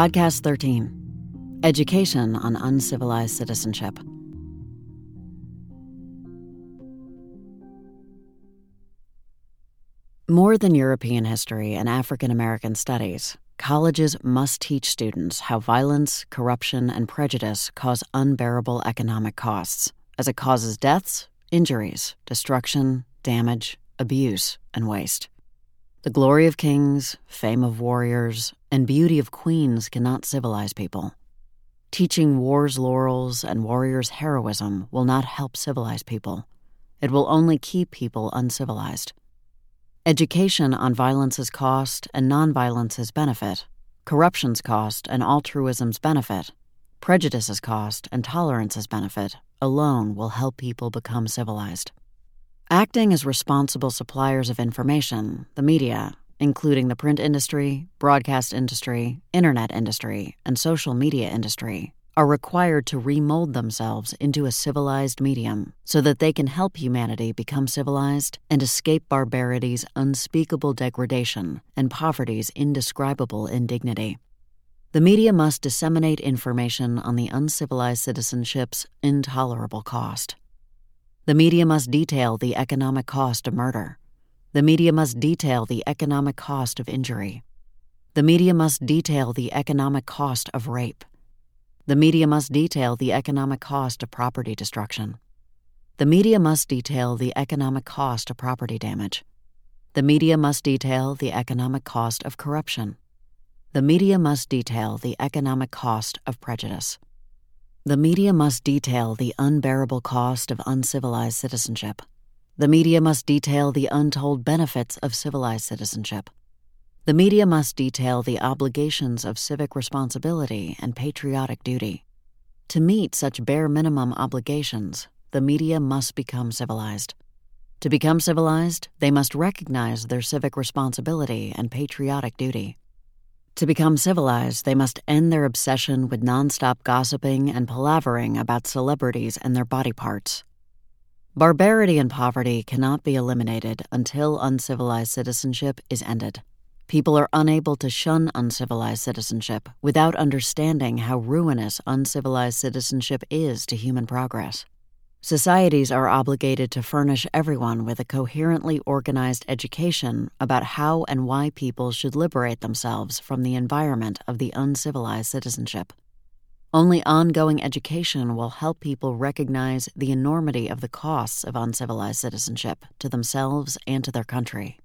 Podcast 13 Education on Uncivilized Citizenship. More than European history and African American studies, colleges must teach students how violence, corruption, and prejudice cause unbearable economic costs, as it causes deaths, injuries, destruction, damage, abuse, and waste. The glory of kings, fame of warriors, and beauty of queens cannot civilize people. Teaching war's laurels and warriors' heroism will not help civilize people. It will only keep people uncivilized. Education on violence's cost and nonviolence's benefit, corruption's cost and altruism's benefit, prejudice's cost and tolerance's benefit alone will help people become civilized. Acting as responsible suppliers of information, the media, including the print industry, broadcast industry, internet industry, and social media industry, are required to remold themselves into a civilized medium so that they can help humanity become civilized and escape barbarity's unspeakable degradation and poverty's indescribable indignity. The media must disseminate information on the uncivilized citizenship's intolerable cost. The media must detail the economic cost of murder. The media must detail the economic cost of injury. The media must detail the economic cost of rape. The media must detail the economic cost of property destruction. The media must detail the economic cost of property damage. The media must detail the economic cost of corruption. The media must detail the economic cost of prejudice. The media must detail the unbearable cost of uncivilized citizenship. The media must detail the untold benefits of civilized citizenship. The media must detail the obligations of civic responsibility and patriotic duty. To meet such bare minimum obligations, the media must become civilized. To become civilized, they must recognize their civic responsibility and patriotic duty. To become civilized, they must end their obsession with nonstop gossiping and palavering about celebrities and their body parts. Barbarity and poverty cannot be eliminated until uncivilized citizenship is ended. People are unable to shun uncivilized citizenship without understanding how ruinous uncivilized citizenship is to human progress. Societies are obligated to furnish everyone with a coherently organized education about how and why people should liberate themselves from the environment of the uncivilized citizenship. Only ongoing education will help people recognize the enormity of the costs of uncivilized citizenship to themselves and to their country.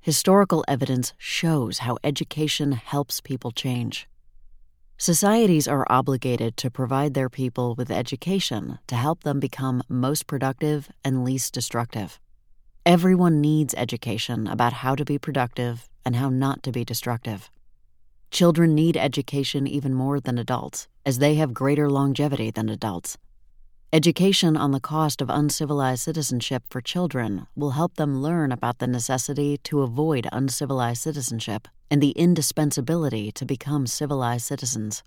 Historical evidence shows how education helps people change. Societies are obligated to provide their people with education to help them become most productive and least destructive. Everyone needs education about how to be productive and how not to be destructive. Children need education even more than adults, as they have greater longevity than adults. Education on the cost of uncivilized citizenship for children will help them learn about the necessity to avoid uncivilized citizenship and the indispensability to become civilized citizens.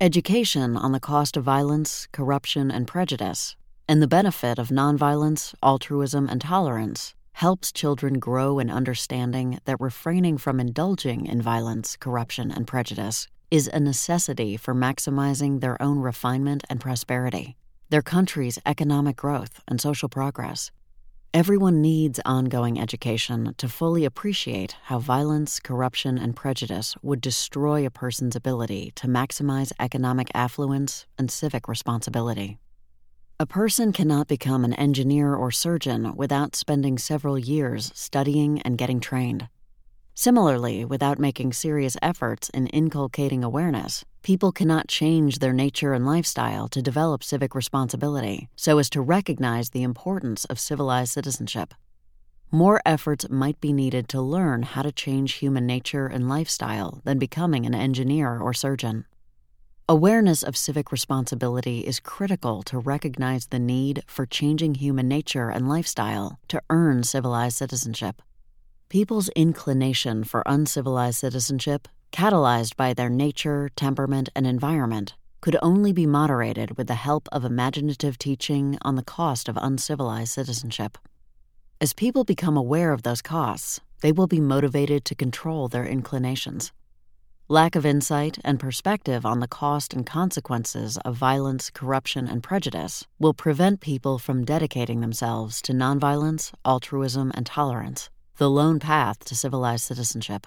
Education on the cost of violence, corruption, and prejudice, and the benefit of nonviolence, altruism, and tolerance helps children grow in understanding that refraining from indulging in violence, corruption, and prejudice is a necessity for maximizing their own refinement and prosperity, their country's economic growth and social progress, Everyone needs ongoing education to fully appreciate how violence, corruption, and prejudice would destroy a person's ability to maximize economic affluence and civic responsibility. A person cannot become an engineer or surgeon without spending several years studying and getting trained. Similarly, without making serious efforts in inculcating awareness, people cannot change their nature and lifestyle to develop civic responsibility so as to recognize the importance of civilized citizenship. More efforts might be needed to learn how to change human nature and lifestyle than becoming an engineer or surgeon. Awareness of civic responsibility is critical to recognize the need for changing human nature and lifestyle to earn civilized citizenship. People's inclination for uncivilized citizenship, catalyzed by their nature, temperament, and environment, could only be moderated with the help of imaginative teaching on the cost of uncivilized citizenship. As people become aware of those costs, they will be motivated to control their inclinations. Lack of insight and perspective on the cost and consequences of violence, corruption, and prejudice will prevent people from dedicating themselves to nonviolence, altruism, and tolerance, the lone path to civilized citizenship.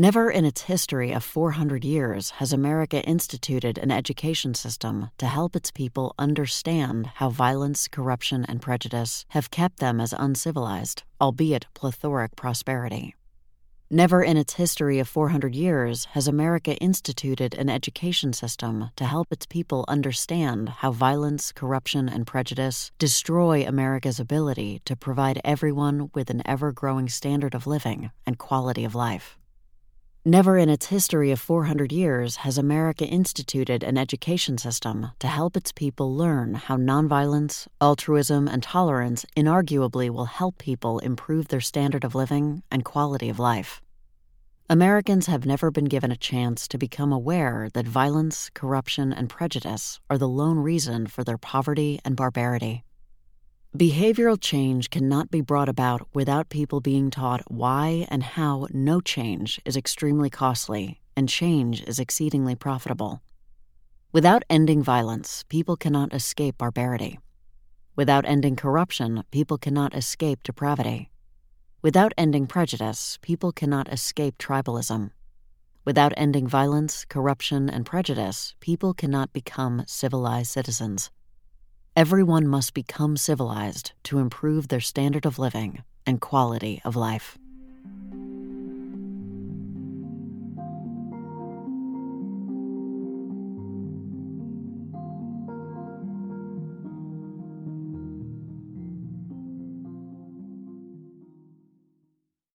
Never in its history of 400 years has America instituted an education system to help its people understand how violence, corruption, and prejudice have kept them as uncivilized, albeit plethoric prosperity. Never in its history of 400 years has America instituted an education system to help its people understand how violence, corruption, and prejudice destroy America's ability to provide everyone with an ever growing standard of living and quality of life. Never in its history of 400 years has America instituted an education system to help its people learn how nonviolence, altruism, and tolerance inarguably will help people improve their standard of living and quality of life. Americans have never been given a chance to become aware that violence, corruption, and prejudice are the lone reason for their poverty and barbarity. Behavioral change cannot be brought about without people being taught why and how no change is extremely costly and change is exceedingly profitable. Without ending violence, people cannot escape barbarity. Without ending corruption, people cannot escape depravity. Without ending prejudice, people cannot escape tribalism. Without ending violence, corruption, and prejudice, people cannot become civilized citizens. Everyone must become civilized to improve their standard of living and quality of life.